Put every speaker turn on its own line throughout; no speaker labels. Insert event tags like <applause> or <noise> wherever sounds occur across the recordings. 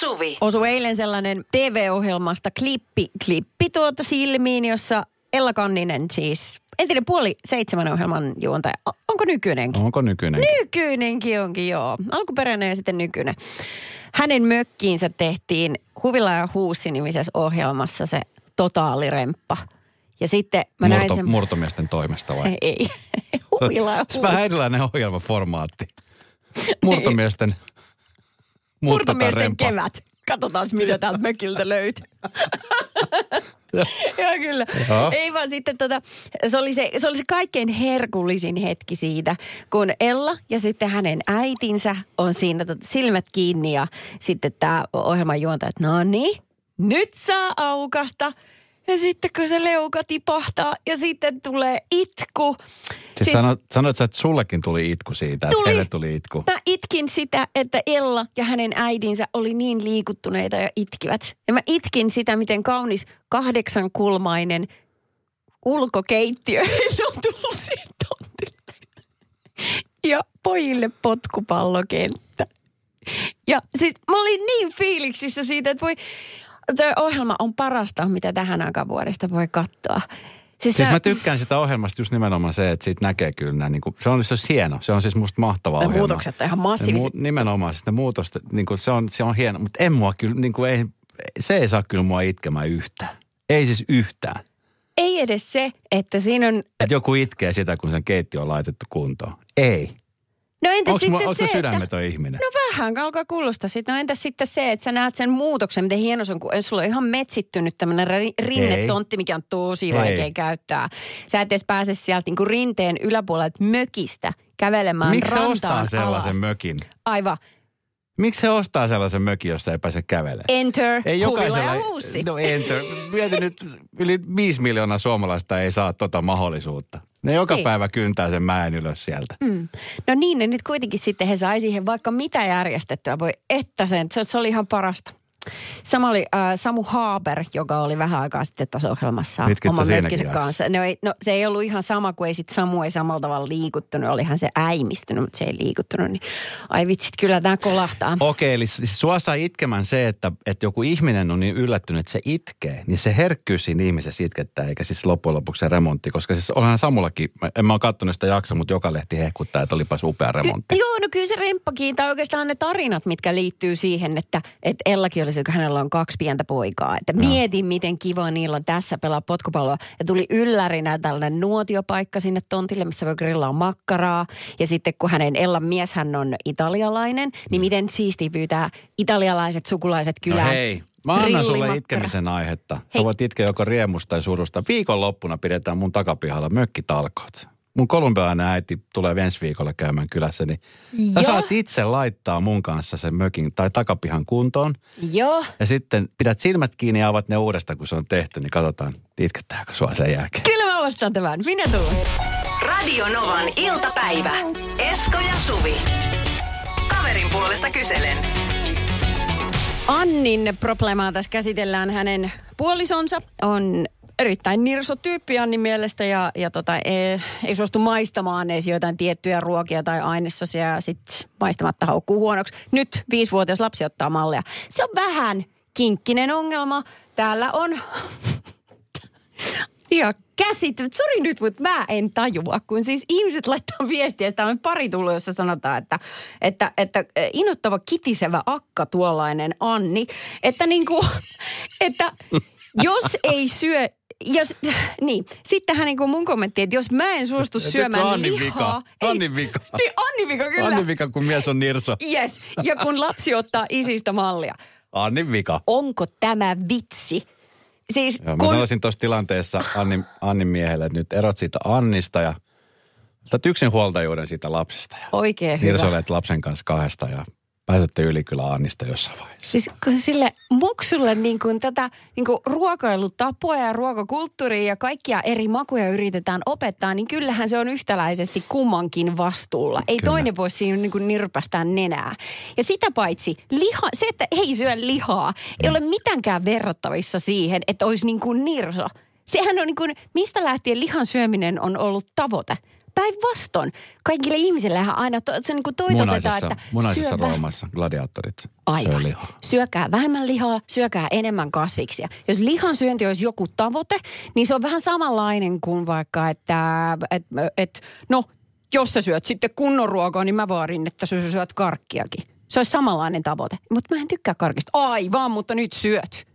Suvi.
Osui eilen sellainen TV-ohjelmasta klippi, klippi tuota silmiin, jossa Ella Kanninen siis, entinen puoli seitsemän ohjelman juontaja. Onko nykyinenkin?
Onko nykyinen?
Nykyinenkin onkin, joo. Alkuperäinen ja sitten nykyinen. Hänen mökkiinsä tehtiin Huvila ja Huussi nimisessä ohjelmassa se totaaliremppa. Ja sitten mä näin
Murto,
sen...
Murtomiesten toimesta vai?
Ei. <laughs> Huvila ja
Se on vähän
Huussi.
erilainen ohjelmaformaatti. Murtomiesten
Murtomiesten kevät. Katsotaan, mitä täältä mökiltä löytyy. <laughs> Joo, kyllä.
Joo.
Ei vaan sitten tota, se oli se, se oli se kaikkein herkullisin hetki siitä, kun Ella ja sitten hänen äitinsä on siinä tota, silmät kiinni ja sitten tämä ohjelman juontaja, että no niin, nyt saa aukasta. Ja sitten kun se leuka tipahtaa ja sitten tulee itku.
Siis, sanoit, sanoit sä, että sullekin tuli itku siitä,
Tuli.
että heille tuli itku.
Mä itkin sitä, että Ella ja hänen äidinsä oli niin liikuttuneita ja itkivät. Ja mä itkin sitä, miten kaunis kahdeksankulmainen ulkokeittiö <laughs> heillä on tullut siihen tontille. Ja pojille potkupallokenttä. Ja siis mä olin niin fiiliksissä siitä, että voi, tämä ohjelma on parasta, mitä tähän aikaan vuodesta voi katsoa.
Siis
sä-
mä tykkään sitä ohjelmasta just nimenomaan se, että siitä näkee kyllä nämä, niin kuin, se on siis hieno, se on siis musta mahtava
Ne
ohjelma.
muutokset on ihan massiiviset.
Mu- nimenomaan sitä muutosta, niin kuin se, on, se on hieno, mutta en mua kyllä, niin kuin ei, se ei saa kyllä mua itkemään yhtään. Ei siis yhtään.
Ei edes se, että siinä on...
Että joku itkee sitä, kun sen keittiö on laitettu kuntoon. Ei.
No entäs
Onko
sitten
mä,
se,
mä
että...
sydämetön ihminen?
No vähän, alkaa kuulostaa sitten. No entäs sitten se, että sä näet sen muutoksen, miten hieno se on, kun sulla on ihan metsittynyt tämmöinen rinnetontti, mikä on tosi
Ei.
vaikea käyttää. Sä et edes pääse sieltä niinku rinteen yläpuolelta mökistä kävelemään
Miksi se
rantaan
ostaa sellaisen
alas.
mökin?
Aivan.
Miksi se ostaa sellaisen mökin, jossa ei pääse kävelemään?
Enter,
Ei jokaisella,
ja huussi.
no enter. Mieti nyt, yli viisi miljoonaa suomalaista ei saa tota mahdollisuutta. Ne joka
Ei.
päivä kyntää sen mäen ylös sieltä.
Mm. No niin, ne nyt kuitenkin sitten he sai siihen vaikka mitä järjestettyä. Voi että sen, se, se oli ihan parasta. Sama oli äh, Samu Haaber, joka oli vähän aikaa sitten tässä ohjelmassa
Mitkit sä
oman
jaksossa?
kanssa. No, ei, no se ei ollut ihan sama, kun ei sit Samu ei samalla tavalla liikuttunut. Olihan se äimistynyt, mutta se ei liikuttunut. Niin, ai vitsit, kyllä tämä kolahtaa.
Okei, eli siis sua saa itkemään se, että, että joku ihminen on niin yllättynyt, että se itkee. Niin se herkkyys siinä ihmisessä itkettää, eikä siis loppujen lopuksi se remontti. Koska siis onhan Samullakin, en mä ole katsonut sitä jaksoa, mutta joka lehti hehkuttaa, että olipas upea remontti.
Ky- joo, no kyllä se remppakin, tai oikeastaan ne tarinat, mitkä liittyy siihen, että, että Ellakin oli se, kun hänellä on kaksi pientä poikaa. Että mietin, miten kiva niillä on tässä pelaa potkupalloa. Ja tuli yllärinä tällainen nuotiopaikka sinne tontille, missä voi grillaa makkaraa. Ja sitten kun hänen Ellan mies, hän on italialainen, niin miten siisti pyytää italialaiset sukulaiset
No
kylään.
hei, mä annan sulle itkemisen aihetta. Sä
Hei.
voit itkeä joko riemusta tai surusta. Viikonloppuna pidetään mun takapihalla mökkitalkoot. Mun kolumbialainen äiti tulee ensi viikolla käymään kylässä, niin sä saat itse laittaa mun kanssa sen mökin tai takapihan kuntoon.
Joo.
Ja sitten pidät silmät kiinni ja avat ne uudestaan, kun se on tehty, niin katsotaan, itkettääkö sua sen jälkeen.
Kyllä mä vastaan tämän. Minä tulen.
Radio Novan iltapäivä. Esko ja Suvi. Kaverin puolesta kyselen.
Annin probleemaa tässä käsitellään. Hänen puolisonsa on erittäin nirso tyyppi Annin mielestä ja, ja tota, ei, ei suostu maistamaan edes jotain tiettyjä ruokia tai ainesosia ja sitten maistamatta haukkuu huonoksi. Nyt viisivuotias lapsi ottaa mallia. Se on vähän kinkkinen ongelma. Täällä on <laughs> ja käsittämättä. Sori nyt, mutta mä en tajua, kun siis ihmiset laittaa viestiä. Täällä on pari tullut, jossa sanotaan, että, että, että eh, innoittava kitisevä akka tuollainen Anni. Että niinku, <laughs> että jos ei syö ja, s- <sighs> niin, sittenhän niin kuin mun kommentti, että jos mä en suostu
se on
syömään
Annin
lihaa...
vika.
ei-
Annin vika. <laughs>
Niin, Annin vika, kyllä.
Annin vika, kun mies on nirso.
Yes. Ja kun lapsi ottaa isistä mallia.
Annin vika.
Onko tämä vitsi? Siis
Joo, mä
kun...
sanoisin tuossa tilanteessa Annin, Annin miehelle, että nyt erot siitä Annista ja otat yksin huoltajuuden siitä lapsesta. Ja
Oikein hyvä.
Lapsen kanssa kahdesta ja pääsette yli kyllä Annista jossain vaiheessa.
Siis sille muksulle niin kuin tätä niin kuin ruokailutapoja ja ruokakulttuuria ja kaikkia eri makuja yritetään opettaa, niin kyllähän se on yhtäläisesti kummankin vastuulla. Ei
Kyllä.
toinen voi siinä niin kuin nirpästää nenää. Ja sitä paitsi liha, se, että ei syö lihaa, ei ole mitenkään verrattavissa siihen, että olisi niin kuin nirso. Sehän on niin kuin, mistä lähtien lihan syöminen on ollut tavoite? Päinvastoin. Kaikille ihmisille aina to, se niin kuin toitotetaan,
Munaisessa,
että
munaisessa
syö väh-
Roomassa gladiaattorit.
Aivan.
söi lihaa.
Syökää vähemmän lihaa, syökää enemmän kasviksia. Jos lihan syönti olisi joku tavoite, niin se on vähän samanlainen kuin vaikka, että et, et, no, jos sä syöt sitten kunnon ruokaa, niin mä vaarin, että sä syöt karkkiakin. Se olisi samanlainen tavoite. Mutta mä en tykkää karkista. Aivan, mutta nyt syöt.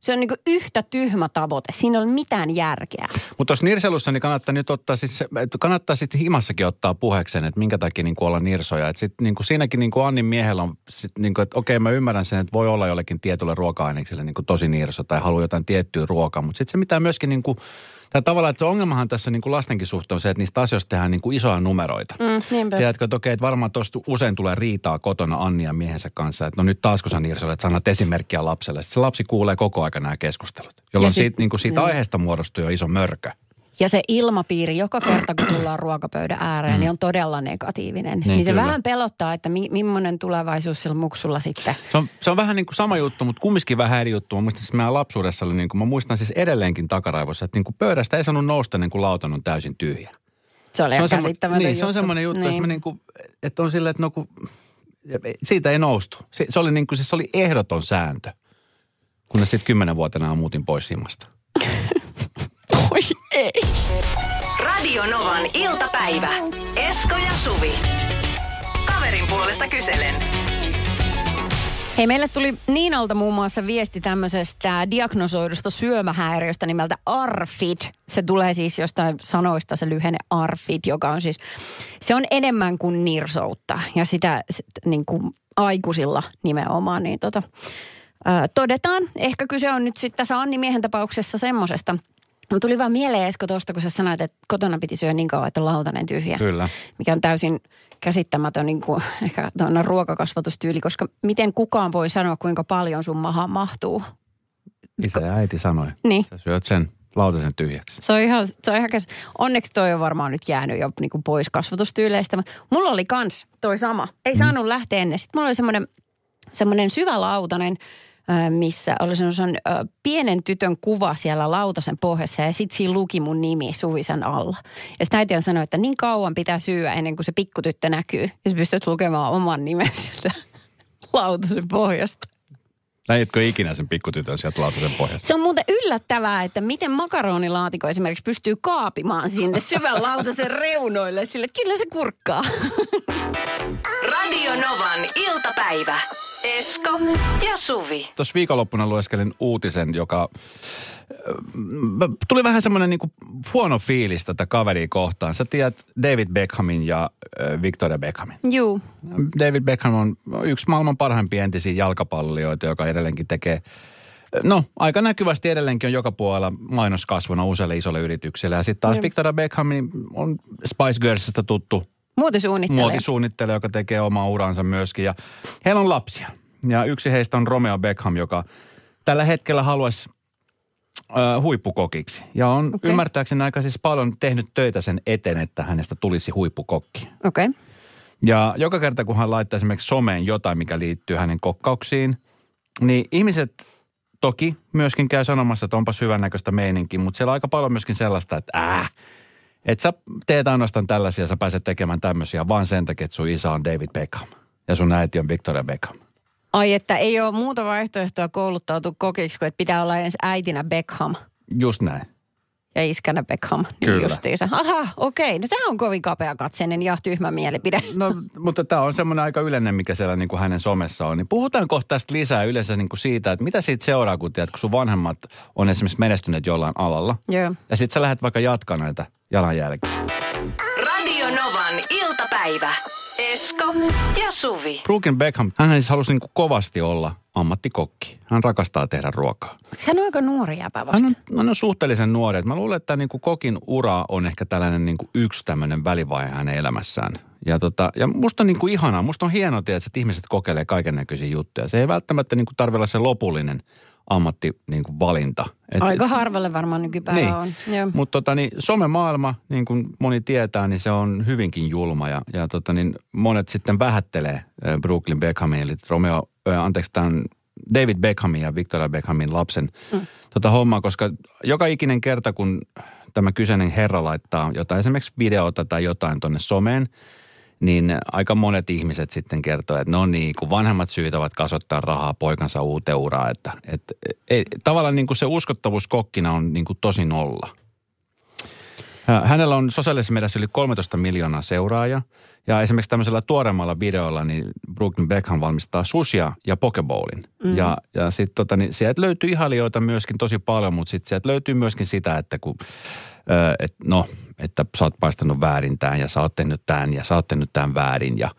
Se on niin yhtä tyhmä tavoite. Siinä ei ole mitään järkeä.
Mutta tuossa nirselussa niin kannattaa nyt ottaa siis, kannattaa sitten himassakin ottaa puheekseen, että minkä takia niin olla nirsoja. Että sitten niin siinäkin niin Annin miehellä on, sit, niin kuin, että okei mä ymmärrän sen, että voi olla jollekin tietylle ruoka-ainekselle niin tosi nirso tai haluaa jotain tiettyä ruokaa. Mutta sitten se mitä myöskin niin kuin, tai tavallaan, että se ongelmahan tässä niin kuin lastenkin suhteen on se, että niistä asioista tehdään niin kuin isoja numeroita.
Mm, niinpä.
Tiedätkö, että okei, että varmaan tuosta usein tulee riitaa kotona Anni ja miehensä kanssa, että no nyt taas kun sä nirsolle, että sanat esimerkkiä lapselle. Sitten se lapsi kuulee koko ajan nämä keskustelut, jolloin
Ja sit-
siitä, niin kuin siitä
joo.
aiheesta muodostuu jo iso mörkö.
Ja se ilmapiiri joka <clears throat> kerta, kun tullaan ruokapöydän ääreen, mm. niin on todella negatiivinen. Niin, niin se
kyllä.
vähän pelottaa, että mi- millainen tulevaisuus sillä muksulla sitten.
Se on, se on vähän niin kuin sama juttu, mutta kumminkin vähän eri juttu. Mä muistan, siis meidän lapsuudessa oli niin kuin, mä muistan siis edelleenkin takaraivossa, että niin kuin pöydästä ei saanut nousta niin kuin lautan on täysin tyhjä.
Se oli
Se on, semmo, niin,
juttu.
se on semmoinen juttu, niin. Että, niin kuin, että on silleen, että no kun, siitä ei noustu. Se, se oli niin kuin, siis se oli ehdoton sääntö, kunnes sitten kymmenenvuotena muutin pois himasta. <laughs>
Ei.
Radio Novan iltapäivä. Esko ja Suvi. Kaverin puolesta kyselen.
Hei, meille tuli Niinalta muun muassa viesti tämmöisestä diagnosoidusta syömähäiriöstä nimeltä ARFID. Se tulee siis jostain sanoista se lyhenne ARFID, joka on siis, se on enemmän kuin nirsoutta. Ja sitä sit, niin kuin aikuisilla nimenomaan, niin tota, ää, todetaan. Ehkä kyse on nyt sitten tässä Anni miehen tapauksessa semmosesta. Mutta tuli vaan mieleen Esko tuosta, kun sä sanoit, että kotona piti syödä niin kauan, että on lautanen tyhjä
Kyllä.
mikä on täysin käsittämätön niin kuin, <laughs> ehkä ruokakasvatustyyli, koska miten kukaan voi sanoa, kuinka paljon sun mahaan mahtuu.
Isä ja äiti sanoi,
Niin.
sä syöt sen lautasen tyhjäksi.
Se on ihan, se on ihan käs... Onneksi toi on varmaan nyt jäänyt jo niin kuin pois kasvatustyyleistä. Mutta mulla oli kans toi sama. Ei saanut lähteä ennen. Sitten mulla oli semmoinen, semmoinen syvälautanen, ö, missä oli semmoisen pienen tytön kuva siellä lautasen pohjassa ja sitten siinä luki mun nimi Suvisen alla. Ja sitten äiti on sanonut, että niin kauan pitää syödä ennen kuin se pikkutyttö näkyy. Ja sä pystyt lukemaan oman nimen sieltä <laughs> lautasen pohjasta.
Näitkö ikinä sen pikkutytön sieltä lautasen pohjasta?
Se on muuten yllättävää, että miten makaronilaatikko esimerkiksi pystyy kaapimaan sinne syvän lautasen reunoille, sille että kyllä se kurkkaa.
Radio Novan iltapäivä. Esko ja Suvi.
Tuossa viikonloppuna lueskelin uutisen, joka äh, tuli vähän semmoinen niin huono fiilis tätä kaveria kohtaan. Sä tiedät David Beckhamin ja äh, Victoria Beckhamin.
Juu,
David Beckham on yksi maailman parhaimpia entisiä jalkapalloilijoita, joka edelleenkin tekee No, aika näkyvästi edelleenkin on joka puolella mainoskasvuna useille isolle yrityksille. Ja sitten taas
Joo.
Victoria Beckham on Spice Girlsista tuttu
muotisuunnittelija.
muotisuunnittelija, joka tekee omaa uransa myöskin. Ja heillä on lapsia. Ja yksi heistä on Romeo Beckham, joka tällä hetkellä haluaisi äh, huippukokiksi. Ja on okay. ymmärtääkseni aika siis paljon tehnyt töitä sen eteen, että hänestä tulisi huippukokki.
Okei. Okay.
Ja joka kerta, kun hän laittaa esimerkiksi someen jotain, mikä liittyy hänen kokkauksiin, niin ihmiset toki myöskin käy sanomassa, että onpas hyvännäköistä meininki, mutta siellä on aika paljon myöskin sellaista, että äh, että sä teet ainoastaan tällaisia, sä pääset tekemään tämmöisiä vaan sen takia, että sun isä on David Beckham ja sun äiti on Victoria Beckham.
Ai, että ei ole muuta vaihtoehtoa kouluttautua kokiksi, kuin että pitää olla ensin äitinä Beckham
Just näin.
Ja iskänä Beckham. Niin
Kyllä.
Justiinsa. Aha, okei. Okay. No sehän on kovin kapeakatseinen ja tyhmä mielipide.
No, mutta tämä on semmoinen aika yleinen, mikä siellä niin kuin hänen somessa on. Niin puhutaan kohta tästä lisää yleensä niin kuin siitä, että mitä siitä seuraa, kun, tiedät, kun sun vanhemmat on esimerkiksi menestyneet jollain alalla.
Joo.
Ja sitten sä lähdet vaikka jatkaa näitä jalanjälkiä.
Radio Novan iltapäivä. Esko ja Suvi.
Brooklyn Beckham, hän siis halusi niin kuin kovasti olla ammattikokki. Hän rakastaa tehdä ruokaa.
Hän on aika nuori jäpä vasta.
Hän on, hän on suhteellisen nuori. Mä luulen, että niin kuin kokin ura on ehkä tällainen niin kuin yksi tämmöinen välivaihe hänen elämässään. Ja, tota, ja musta on niin kuin ihanaa, musta on hienoa, tietysti, että ihmiset kokeilee kaiken näköisiä juttuja. Se ei välttämättä niin kuin tarvitse olla se lopullinen ammatti niin valinta. Et,
Aika harvalle varmaan nykypäivä on. Joo.
Mutta tota, niin, somemaailma, niin kuin moni tietää, niin se on hyvinkin julma. Ja, ja tota, niin monet sitten vähättelee äh, Brooklyn Beckhamin, eli Romeo, äh, anteeksi tämän David Beckhamin ja Victoria Beckhamin lapsen mm. tota hommaa, koska joka ikinen kerta, kun tämä kyseinen herra laittaa jotain, esimerkiksi videota tai jotain tuonne someen, niin aika monet ihmiset sitten kertoo, että no niin, kun vanhemmat syyt ovat kasvattaa rahaa poikansa uuteen uraan, että, että ei, tavallaan niin kuin se uskottavuus kokkina on niin kuin tosi nolla. Hänellä on sosiaalisessa mediassa yli 13 miljoonaa seuraajaa. Ja esimerkiksi tämmöisellä tuoreemmalla videolla, niin Brooklyn Beckham valmistaa susia ja pokebowlin. Mm. Ja, ja sitten tota, niin sieltä löytyy ihailijoita myöskin tosi paljon, mutta sitten sieltä löytyy myöskin sitä, että kun, et, no, että sä oot paistanut väärin tämän ja sä oot tehnyt tämän ja sä oot tehnyt tämän väärin. Ja,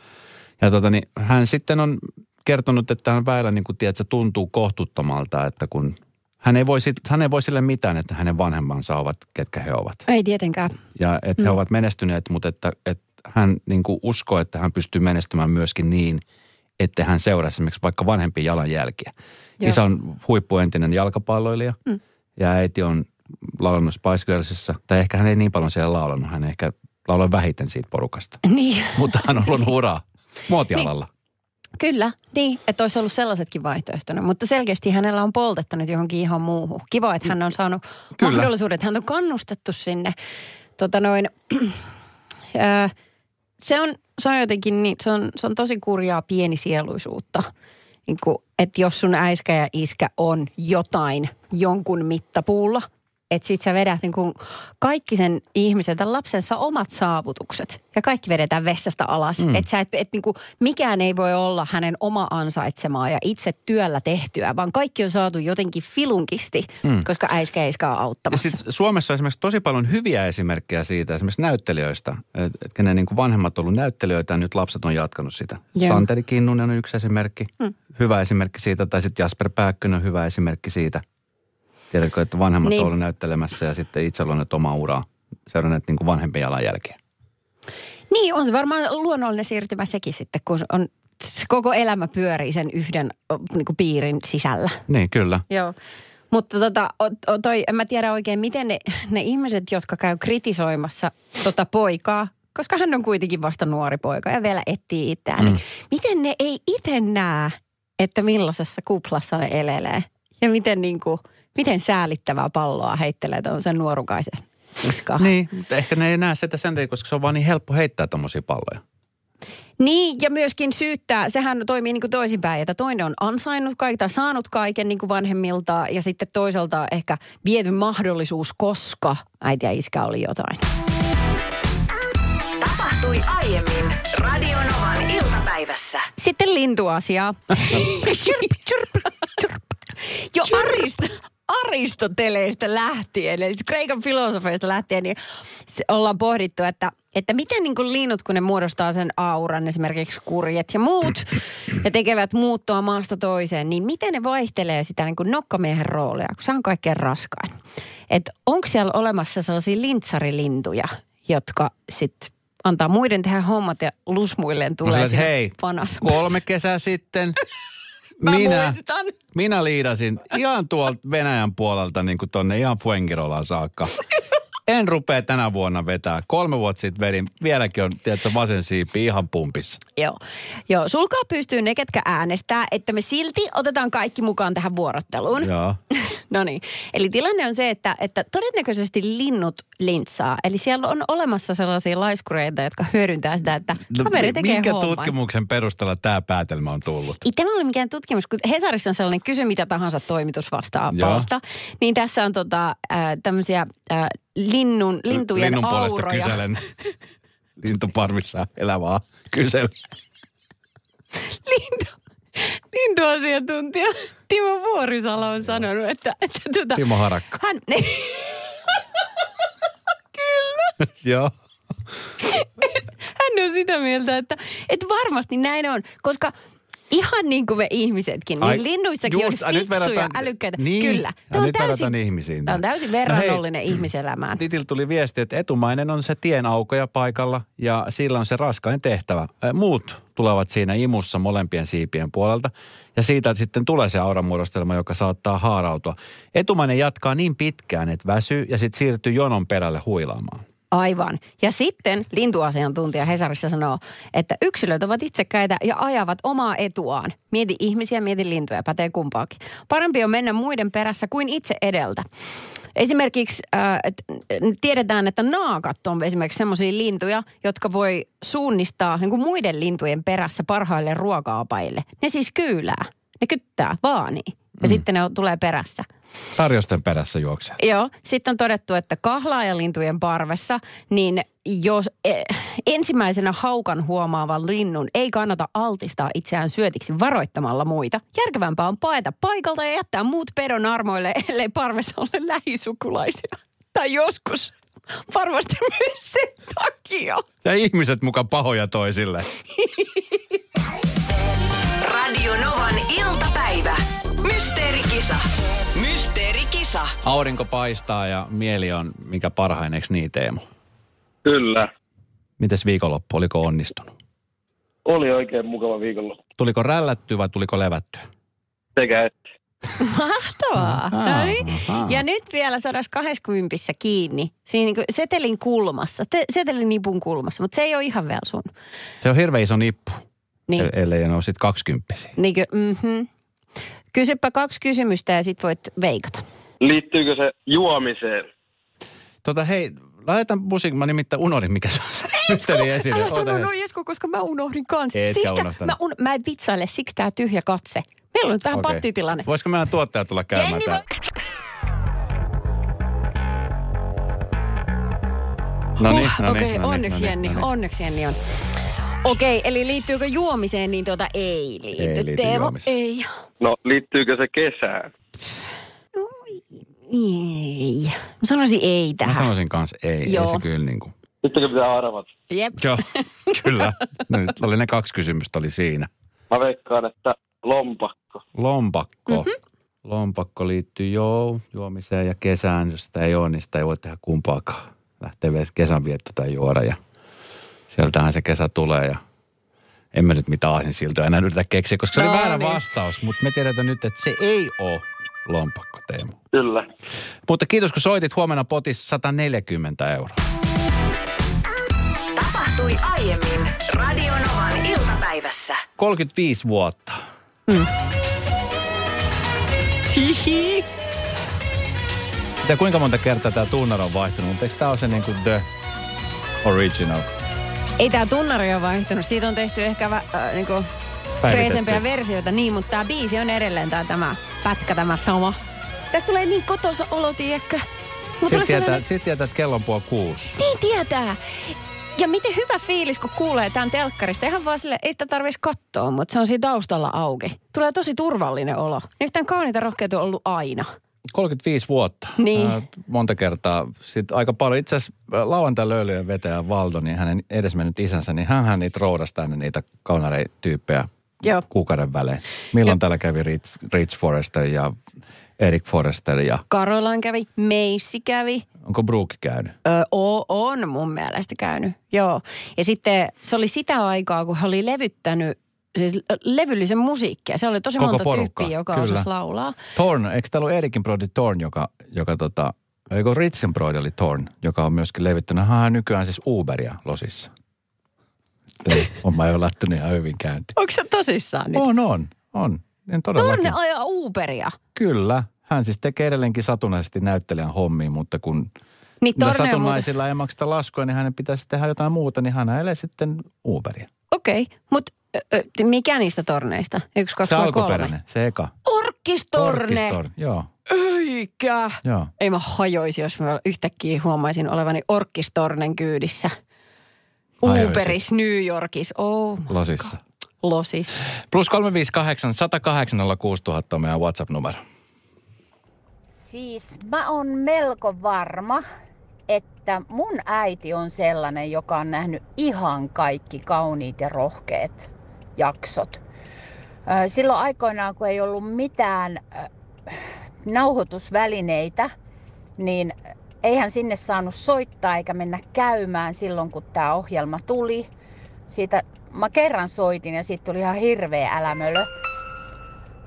ja tota, niin hän sitten on kertonut, että hän väillä niin kuin, tiedät, se tuntuu kohtuuttomalta, että kun hän ei, voi, hän ei voi sille mitään, että hänen vanhemmansa ovat, ketkä he ovat.
Ei tietenkään.
Ja että he mm. ovat menestyneet, mutta että, että hän niin kuin uskoo, että hän pystyy menestymään myöskin niin, että hän seuraa esimerkiksi vaikka vanhempien jalanjälkiä. Joo. Isä on huippuentinen jalkapalloilija mm. ja äiti on laulannut Spice Girlsissa, tai ehkä hän ei niin paljon siellä laulannut, hän ehkä lauloi vähiten siitä porukasta. <laughs>
Niin.
Mutta hän on ollut uraa muotialalla. Niin.
Kyllä, niin, että olisi ollut sellaisetkin vaihtoehtona. Mutta selkeästi hänellä on poltettanut johonkin ihan muuhun. Kiva, että hän on saanut Kyllä. mahdollisuudet. Hän on kannustettu sinne. Tota noin, <clears throat> äh, se, on, se on jotenkin niin, se on, se on tosi kurjaa pienisieluisuutta. Niin kuin, että jos sun äiskä ja iskä on jotain jonkun mittapuulla – että sit sä vedät niin kuin kaikki sen ihmisen, tämän lapsensa omat saavutukset ja kaikki vedetään vessasta alas. Mm. Että et, et niin kuin mikään ei voi olla hänen oma ansaitsemaa ja itse työllä tehtyä, vaan kaikki on saatu jotenkin filunkisti, mm. koska äiskä äiskä on auttamassa.
Ja sit Suomessa on esimerkiksi tosi paljon hyviä esimerkkejä siitä, esimerkiksi näyttelijöistä, että et kenen niin kuin vanhemmat on ollut näyttelijöitä ja nyt lapset on jatkanut sitä. Joo. Santeri Kinnunen on yksi esimerkki, mm. hyvä esimerkki siitä, tai sitten Jasper Pääkkönen on hyvä esimerkki siitä – Tiedätkö, että vanhemmat niin. on ollut näyttelemässä ja sitten itse luonneet omaa uraa, seuranneet niin kuin vanhempien jalanjälkeen.
Niin, on se varmaan luonnollinen siirtymä sekin sitten, kun on koko elämä pyörii sen yhden niin kuin piirin sisällä.
Niin, kyllä.
Joo. Mutta tota, toi, en mä tiedä oikein, miten ne, ne ihmiset, jotka käy kritisoimassa tota poikaa, koska hän on kuitenkin vasta nuori poika ja vielä etsii itseään, niin mm. niin miten ne ei itse näe, että millaisessa kuplassa ne elelee? Ja miten niin kuin – miten säälittävää palloa heittelee tuollaisen nuorukaisen niskaan.
Niin, mutta ehkä ne ei näe sitä sen takia, koska se on vaan niin helppo heittää tuommoisia palloja.
Niin, ja myöskin syyttää, sehän toimii niin kuin toisinpäin, että toinen on ansainnut kaiken tai saanut kaiken niin kuin vanhemmilta ja sitten toisaalta ehkä viety mahdollisuus, koska äiti ja iskä oli jotain.
Tapahtui aiemmin Radionovan iltapäivässä.
Sitten lintuasiaa. chirp, chirp, chirp. Jo Arista, Aristoteleista lähtien, eli siis Kreikan filosofeista lähtien, niin ollaan pohdittu, että, että miten niin kuin linnut, kun ne muodostaa sen auran, esimerkiksi kurjet ja muut, <clears throat> ja tekevät muuttoa maasta toiseen, niin miten ne vaihtelee sitä niin kuin nokkamiehen roolia, kun se on kaikkein raskain. Että onko siellä olemassa sellaisia lintsarilintuja, jotka sitten antaa muiden tehdä hommat ja lusmuilleen tulee
no, hei, panas. kolme kesää sitten <laughs>
Mä minä, muistan.
minä liidasin ihan tuolta Venäjän puolelta niin kuin tonne ihan Fuengirolaan saakka. <laughs> En rupea tänä vuonna vetää. Kolme vuotta sitten vedin. Vieläkin on, tiedätkö, vasen siipi ihan pumpissa.
Joo. Joo, sulkaa pystyy ne, ketkä äänestää, että me silti otetaan kaikki mukaan tähän vuorotteluun.
Joo. <laughs>
no niin. Eli tilanne on se, että, että todennäköisesti linnut lintsaa. Eli siellä on olemassa sellaisia laiskureita, jotka hyödyntää sitä, että no, kaveri tekee
Minkä
homman.
tutkimuksen perusteella tämä päätelmä on tullut?
Ei tämä ole mikään tutkimus, kun Hesarissa on sellainen kysy mitä tahansa toimitusvastaapausta. Niin tässä on tota, äh, tämmöisiä äh, linnun, lintujen
Linnun
auroja.
puolesta kyselen. <laughs> Lintuparvissa elävää kyselen.
Lintu, lintuasiantuntija Timo Vuorisalo on sanonut, että... että tuota,
Timo Harakka.
Hän, <laughs> Kyllä. <laughs>
Joo.
Hän on sitä mieltä, että, että varmasti näin on, koska Ihan niin kuin me ihmisetkin, niin Ai, linnuissakin just, on fiksuja, verrataan, älykkäitä.
Niin,
Kyllä.
Tämä on, täysin, ihmisiin.
Tämä on täysin verrannollinen no hei, ihmiselämään.
Titil tuli viesti, että etumainen on se tienaukoja paikalla ja sillä on se raskain tehtävä. Muut tulevat siinä imussa molempien siipien puolelta ja siitä sitten tulee se auramuodostelma, joka saattaa haarautua. Etumainen jatkaa niin pitkään, että väsyy ja sitten siirtyy jonon perälle huilaamaan.
Aivan. Ja sitten lintuasiantuntija Hesarissa sanoo, että yksilöt ovat itsekäitä ja ajavat omaa etuaan. Mieti ihmisiä, mieti lintuja, pätee kumpaakin. Parempi on mennä muiden perässä kuin itse edeltä. Esimerkiksi äh, et, tiedetään, että naakat on esimerkiksi sellaisia lintuja, jotka voi suunnistaa niin kuin muiden lintujen perässä parhaille ruoka-apaille. Ne siis kyylää, ne kyttää, vaanii ja mm. sitten ne tulee perässä.
Tarjosten perässä juoksee.
Joo. Sitten on todettu, että kahlaajalintujen parvessa, niin jos e, ensimmäisenä haukan huomaavan linnun ei kannata altistaa itseään syötiksi varoittamalla muita. Järkevämpää on paeta paikalta ja jättää muut pedon armoille, ellei parvessa ole lähisukulaisia. Tai joskus varmasti myös sen takia.
Ja ihmiset mukaan pahoja toisille. <laughs>
Radio Novan. Mysteerikisa. Mysteerikisa.
Aurinko paistaa ja mieli on mikä parhain, eikö niin Teemu?
Kyllä.
Mites viikonloppu, oliko onnistunut?
Oli oikein mukava viikonloppu.
Tuliko rällättyä vai tuliko levättyä?
Sekä että.
Mahtavaa.
Ahaa,
No niin.
ahaa.
Ja nyt vielä 120 kiinni. Siinä niin setelin kulmassa, te, setelin nipun kulmassa, mutta se ei ole ihan vielä sun.
Se on hirveän iso nippu,
Niin,
niin. ellei ne ole sitten kaksikymppisiä.
niinkö, mm-hmm. Kysypä kaksi kysymystä ja sit voit veikata.
Liittyykö se juomiseen?
Tota hei, laitetaan musiikki, mä nimittäin unohdin, mikä se on esille.
Älä sano noin Esko, koska mä unohdin kanssa.
Etkä
Siksi mä, un, mä en vitsaile, siksi tää tyhjä katse. Meillä on nyt vähän
Okei.
pattitilanne.
Voisiko meidän tuottaja tulla käymään
Jenni
täällä? No niin, no
Okei,
niin, no niin,
onneksi
no niin,
Jenni,
no niin.
onneksi Jenni on. Okei, eli liittyykö juomiseen, niin tuota ei liity.
Ei liity juomiseen.
ei.
No, liittyykö se kesään?
Ei. Mä sanoisin ei
Mä
tähän.
sanoisin kanssa ei, ei
Joo.
se kyllä niin kuin.
Sittenkö pitää arvata?
Jep.
Joo, <laughs> kyllä. No, nyt oli ne kaksi kysymystä oli siinä.
Mä veikkaan, että lompakko.
Lompakko.
Mhm.
Mm-hmm. Lompakko liittyy joo, juomiseen ja kesään. Jos sitä ei ole, niin sitä ei voi tehdä kumpaakaan. Lähtee kesänvietto tai juoda ja sieltähän se kesä tulee ja en mä nyt mitään aasinsiltoja enää yritä keksiä, koska se
No
oli väärä
niin.
vastaus. Mutta me tiedetään nyt, että se ei ole lompakko, Teemu.
Kyllä.
Mutta kiitos, kun soitit. Huomenna potissa 140 euroa.
Tapahtui aiemmin Radio Novan iltapäivässä.
35 vuotta.
Hihi.
Ja kuinka monta kertaa tämä tunnari on vaihtunut, mutta eikö tämä ole se niin kuin the original?
Ei tää tunnari ole vaihtunut. Siitä on tehty ehkä vä, äh, niinku freesempiä versioita. Niin, mutta tää biisi on edelleen tää, tämä pätkä, tämä sama. Tästä tulee niin kotoisa olo, tiedätkö? Mut
Sitten tietää, sit tietää, että kello on puoli kuusi.
Niin tietää. Ja miten hyvä fiilis, kun kuulee tämän telkkarista. Ihan vaan sille, ei sitä tarvitsisi katsoa, mutta se on siinä taustalla auki. Tulee tosi turvallinen olo. Nimittäin kauniita rohkeat on ollut aina.
35 vuotta.
Niin.
Ää, monta kertaa. Sitten aika paljon. Itse asiassa lauantai löylyjen vetäjä Valdo, niin hänen edesmennyt isänsä, niin hän niitä roudasi tänne niitä kaunareityyppejä
Joo.
kuukauden välein. Milloin
Joo.
täällä kävi Rich, Rich Forrester ja Eric Forrester ja
Karolan kävi, Meissi kävi.
onko Brooke käynyt?
Ö, o, on mun mielestä käynyt, joo. Ja sitten se oli sitä aikaa, kun hän oli levyttänyt siis levyllisen musiikkia. Se oli tosi
Koko
monta
porukka,
tyyppiä, joka
kyllä.
osasi laulaa.
Torn, eikö täällä ole Erikin brodi Torn, joka, joka tota, eikö Ritsen brodi oli Torn, joka on myöskin levittänyt. Hän on nykyään siis Uberia Losissa. On mä jo lähtenyt ihan hyvin käyntiin.
Onko se tosissaan nyt?
On, on, on. En todellakin.
Torne ajaa Uberia.
Kyllä. Hän siis tekee edelleenkin satunnaisesti näyttelijän hommia, mutta kun
Niin Torne on muuten...
satunnaisilla ei makseta laskuja, niin hänen pitäisi tehdä jotain muuta, niin hän ajelee sitten Uberia.
Okei, okay. mutta mikä niistä torneista? Yksi, kaksi,
Se alkuperäinen, se eka.
kolme? Orkistorne.
Orkistorn, Joo,
Eikä.
joo.
Ei mä hajoisi, jos mä yhtäkkiä huomaisin olevani Orkistornen kyydissä. Uberis New Yorkissa. Oh,
Losissa.
losis.
Plus 358 108 6000 on meidän WhatsApp-numero.
Siis mä oon melko varma, että mun äiti on sellainen, joka on nähnyt ihan kaikki kauniit ja rohkeat jaksot. Silloin aikoinaan, kun ei ollut mitään nauhoitusvälineitä, niin eihän sinne saanut soittaa eikä mennä käymään silloin, kun tämä ohjelma tuli. Siitä mä kerran soitin ja siitä tuli ihan hirveä älämölö.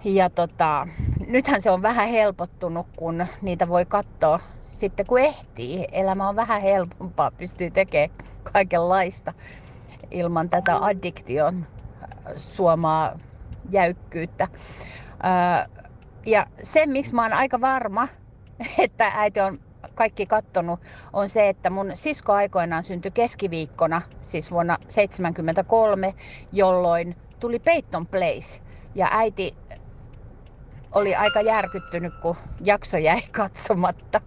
Ja tota, nythän se on vähän helpottunut, kun niitä voi katsoa sitten kun ehtii, elämä on vähän helpompaa, pystyy tekemään kaikenlaista ilman tätä addiktion suomaa jäykkyyttä. Öö, ja se, miksi mä oon aika varma, <laughs> että äiti on kaikki kattonut, on se, että mun sisko aikoinaan syntyi keskiviikkona, siis vuonna 1973, jolloin tuli Peyton Place. Ja äiti oli aika järkyttynyt, kun jakso jäi katsomatta.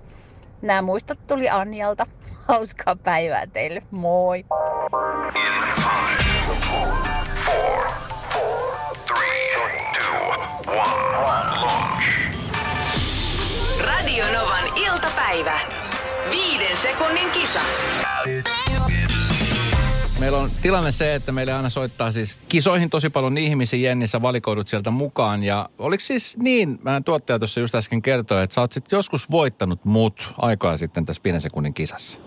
Nämä muistot tuli Anjalta. <laughs> Hauskaa päivää teille. Moi!
Radio Novan iltapäivä. Viiden sekunnin kisa.
Meillä on tilanne se, että meille aina soittaa siis kisoihin tosi paljon ihmisiä, Jennissä valikoidut sieltä mukaan. Ja oliko siis niin, mä tuottaja tuossa just äsken kertoi, että sä oot sit joskus voittanut mut aikaa sitten tässä viiden sekunnin kisassa.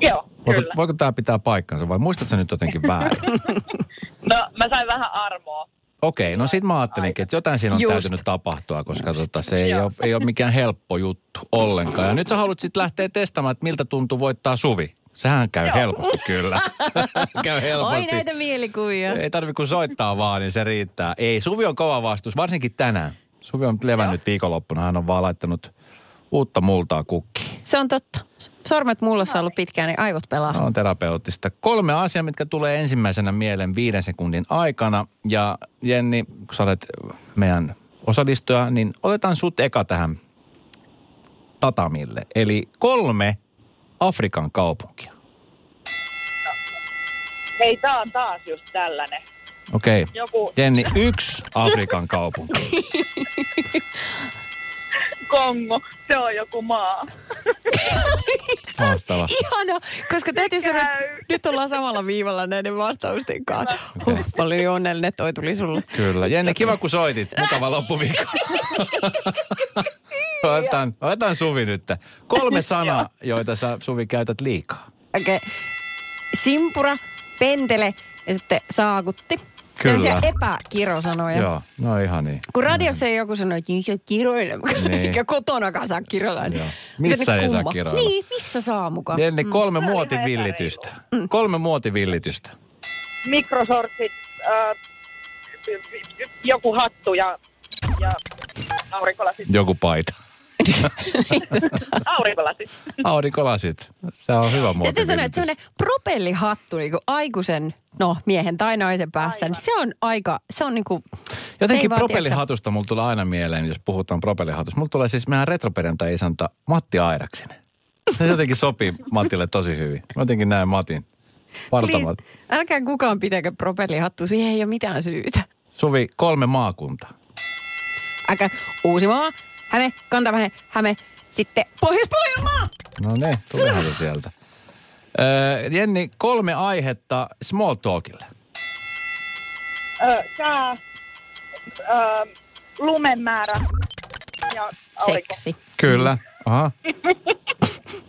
Joo,
Voiko,
kyllä.
voiko tämä pitää paikkansa vai muistatko sä nyt jotenkin väärin? <laughs>
No, mä sain vähän armoa.
Okei, no sit mä ajattelinkin, että jotain siinä on
Just.
täytynyt tapahtua, koska tota, se ei ole, ei ole mikään helppo juttu ollenkaan. Ja nyt sä haluat sitten lähteä testaamaan, että miltä tuntuu voittaa Suvi. Sehän käy
Joo.
helposti kyllä. <laughs> käy helposti.
Oi näitä mielikuvia.
Ei tarvi kun soittaa vaan, niin se riittää. Ei, Suvi on kova vastus, varsinkin tänään. Suvi on levännyt viikonloppuna, hän on vaan laittanut uutta multaa kukkiin.
Se on totta. Sormet mullossa on ollut pitkään, niin aivot pelaa.
No, on terapeuttista. Kolme asiaa, mitkä tulee ensimmäisenä mieleen viiden sekunnin aikana. Ja Jenni, kun sä olet meidän osallistuja, niin otetaan sut eka tähän tatamille. Eli kolme Afrikan kaupunkia.
Hei, tää on taas just tällainen.
Okei. Okay.
Joku
Jenni, yksi Afrikan kaupunki. <laughs>
Kongo, se on joku maa.
Mahtava.
Ihana, koska täytyy sanoa, että nyt ollaan samalla viivalla näiden vastausten kanssa. Huh, paljon onnellinen, että toi tuli sulle.
Kyllä. Jenni, kiva kun soitit. Mukava loppuviikko. <laughs> otetaan, otetaan Suvi nyt. Kolme sanaa, <laughs> joita sä Suvi käytät liikaa.
Okei. Okay. Simpura, pentele ja sitten saakutti.
Kyllä.
Tällaisia epäkirosanoja.
Joo, no ihan niin.
Kun radiossa ei joku sanoo, että niin se kiroile,
Niin.
eikä kotonakaan saa kiroilla.
Joo.
Se
Missä
on
ei saa kiroilla?
Niin, missä saa mukaan?
Jenni, kolme
ihan
muotivillitystä. Kolme muotivillitystä.
Mikrosortsit, äh, joku hattu ja, ja aurinkolasit.
Joku paita. <laughs>
Aurinkolasit.
Aurinkolasit. Se on hyvä
Täytyy sanoa, että semmoinen propellihattu niin kuin aikuisen, no miehen tai naisen päässä, niin se on aika, se on niin kuin,
Jotenkin propellihatusta mulla tulee aina mieleen, jos puhutaan propellihatusta. Mulla tulee siis meidän retroperjantai-isäntä Matti Airaksinen. Se jotenkin sopii Matille tosi hyvin. Mä jotenkin näen Matin
please, älkää kukaan pitäkö propellihattu, siihen ei ole mitään syytä.
Suvi, kolme maakuntaa.
Aika Uusimaa, Häme, Kantavahe, Häme, sitten Pohjois-Pohjanmaa.
No ne, tulihan se sieltä. Öö, Jenni, kolme aihetta small talkille.
Ö, sää, ö, lumen määrä ja aurinko.
Seksi.
Kyllä. Aha. <laughs>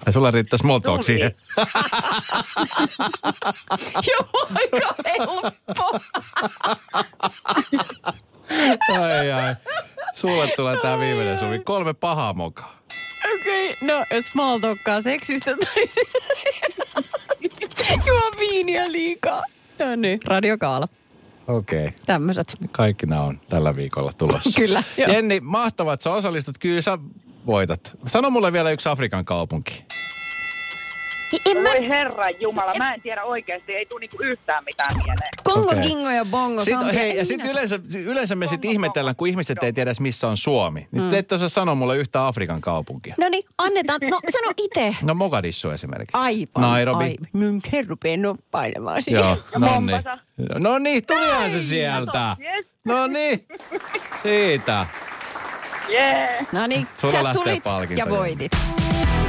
Ai sulla riittää small talk
Tuli.
siihen. <laughs>
Joo, aika helppo.
Ai ai. Sulle tulee tää viimeinen Suvi. Kolme pahaa mokaa.
Okei, okay, no small talkkaa seksistä tai <laughs> juo viiniä liikaa. No niin, radiokaala.
Okei. Okay.
Tämmöiset.
Kaikki nämä on tällä viikolla tulossa. <laughs>
Kyllä, joo.
Jenni, mahtavaa, että sä osallistut. Kyllä sä voitat. Sano mulle vielä yksi Afrikan kaupunki.
En mä...
Voi herra Jumala, mä en tiedä oikeasti, ei tule niinku yhtään mitään mieleen.
Kongo,
Okei.
Kingo ja Bongo.
Sitten,
Sambia,
hei, ja sitten yleensä, yleensä me sitten ihmetellään, kun ihmiset
Joo.
ei tiedä, missä on Suomi. Niin mm. ette osaa sanoa mulle yhtä Afrikan kaupunkia.
No niin, annetaan. No sano itse.
No Mogadishu esimerkiksi.
Aivan.
Nairobi.
Aivan. Minkä rupee noppailemaan siihen.
Joo, no niin. No niin, tulihan se sieltä.
Yes.
No niin, siitä.
Yeah.
No niin, sä tulit ja voitit.